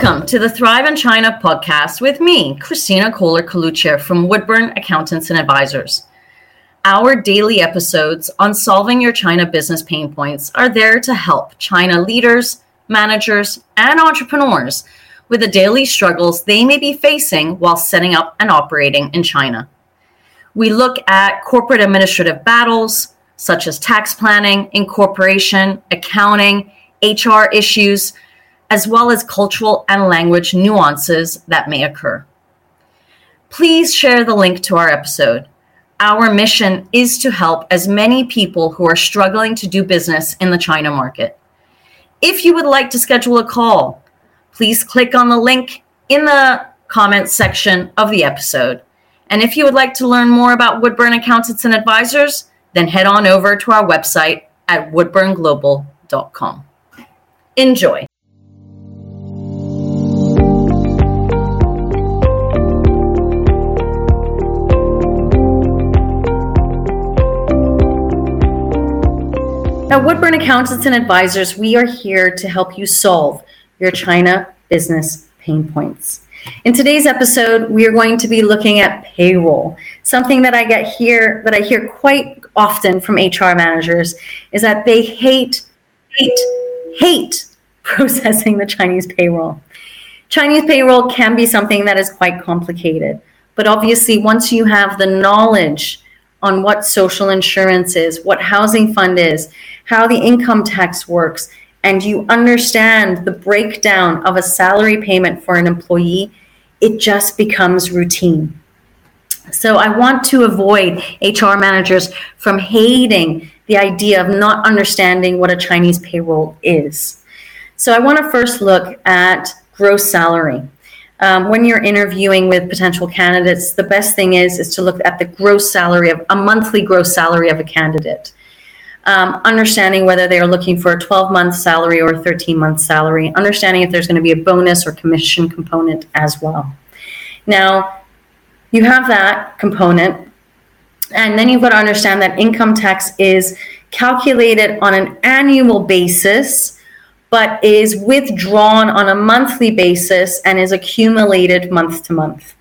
to the Thrive in China podcast with me, Kristina Koehler-Coluccia from Woodburn Accountants and Advisors. Our daily episodes on solving your China business pain points are there to help China leaders, managers, and entrepreneurs with the daily struggles they may be facing while setting up and operating in China. We look at corporate administrative battles such as tax planning, incorporation, accounting, HR issues, as well as cultural and language nuances that may occur. Please share the link to our episode. Our mission is to help as many people who are struggling to do business in the China market. If you would like to schedule a call, please click on the link in the comments section of the episode. And if you would like to learn more about Woodburn Accountants and Advisors, then head on over to our website at woodburnglobal.com. Enjoy. At Woodburn Accountants and Advisors, we are here to help you solve your China business pain points. In today's episode, we are going to be looking at payroll. Something that I get here that I hear quite often from HR managers is that they hate, hate, hate processing the Chinese payroll. Chinese payroll can be something that is quite complicated, but obviously, once you have the knowledge on what social insurance is, what housing fund is, how the income tax works, and you understand the breakdown of a salary payment for an employee, it just becomes routine. So I want to avoid HR managers from hating the idea of not understanding what a Chinese payroll is. So I want to first look at gross salary um, when you're interviewing with potential candidates, the best thing is is to look at the gross salary of a monthly gross salary of a candidate. Um, understanding whether they are looking for a 12 month salary or a 13 month salary, understanding if there's going to be a bonus or commission component as well. Now, you have that component, and then you've got to understand that income tax is calculated on an annual basis but is withdrawn on a monthly basis and is accumulated month to month.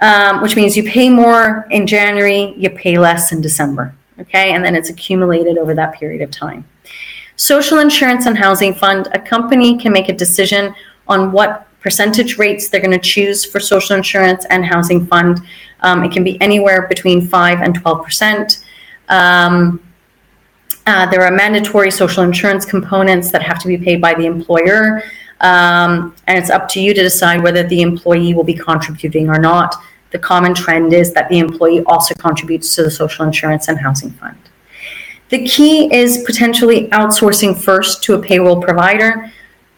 Um, which means you pay more in January, you pay less in December. Okay, and then it's accumulated over that period of time. Social insurance and housing fund, a company can make a decision on what percentage rates they're going to choose for social insurance and housing fund. Um, it can be anywhere between 5 and 12 percent. Um, uh, there are mandatory social insurance components that have to be paid by the employer. Um, and it's up to you to decide whether the employee will be contributing or not. The common trend is that the employee also contributes to the social insurance and housing fund. The key is potentially outsourcing first to a payroll provider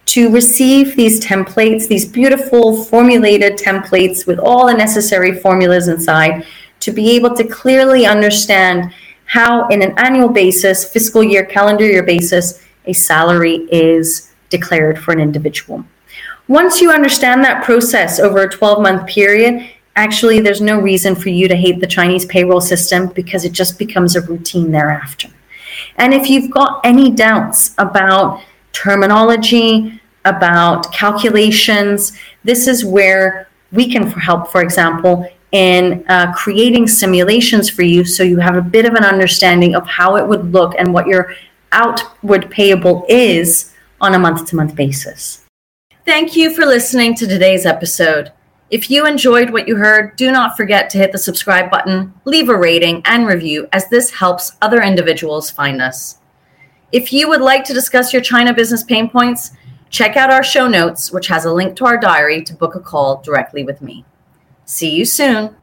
to receive these templates, these beautiful formulated templates with all the necessary formulas inside, to be able to clearly understand how, in an annual basis, fiscal year, calendar year basis, a salary is declared for an individual. Once you understand that process over a 12 month period, actually, there's no reason for you to hate the Chinese payroll system because it just becomes a routine thereafter. And if you've got any doubts about terminology, about calculations, this is where we can help, for example, in uh, creating simulations for you so you have a bit of an understanding of how it would look and what your outward payable is on a month to month basis. Thank you for listening to today's episode. If you enjoyed what you heard, do not forget to hit the subscribe button, leave a rating, and review, as this helps other individuals find us. If you would like to discuss your China business pain points, check out our show notes, which has a link to our diary to book a call directly with me. See you soon.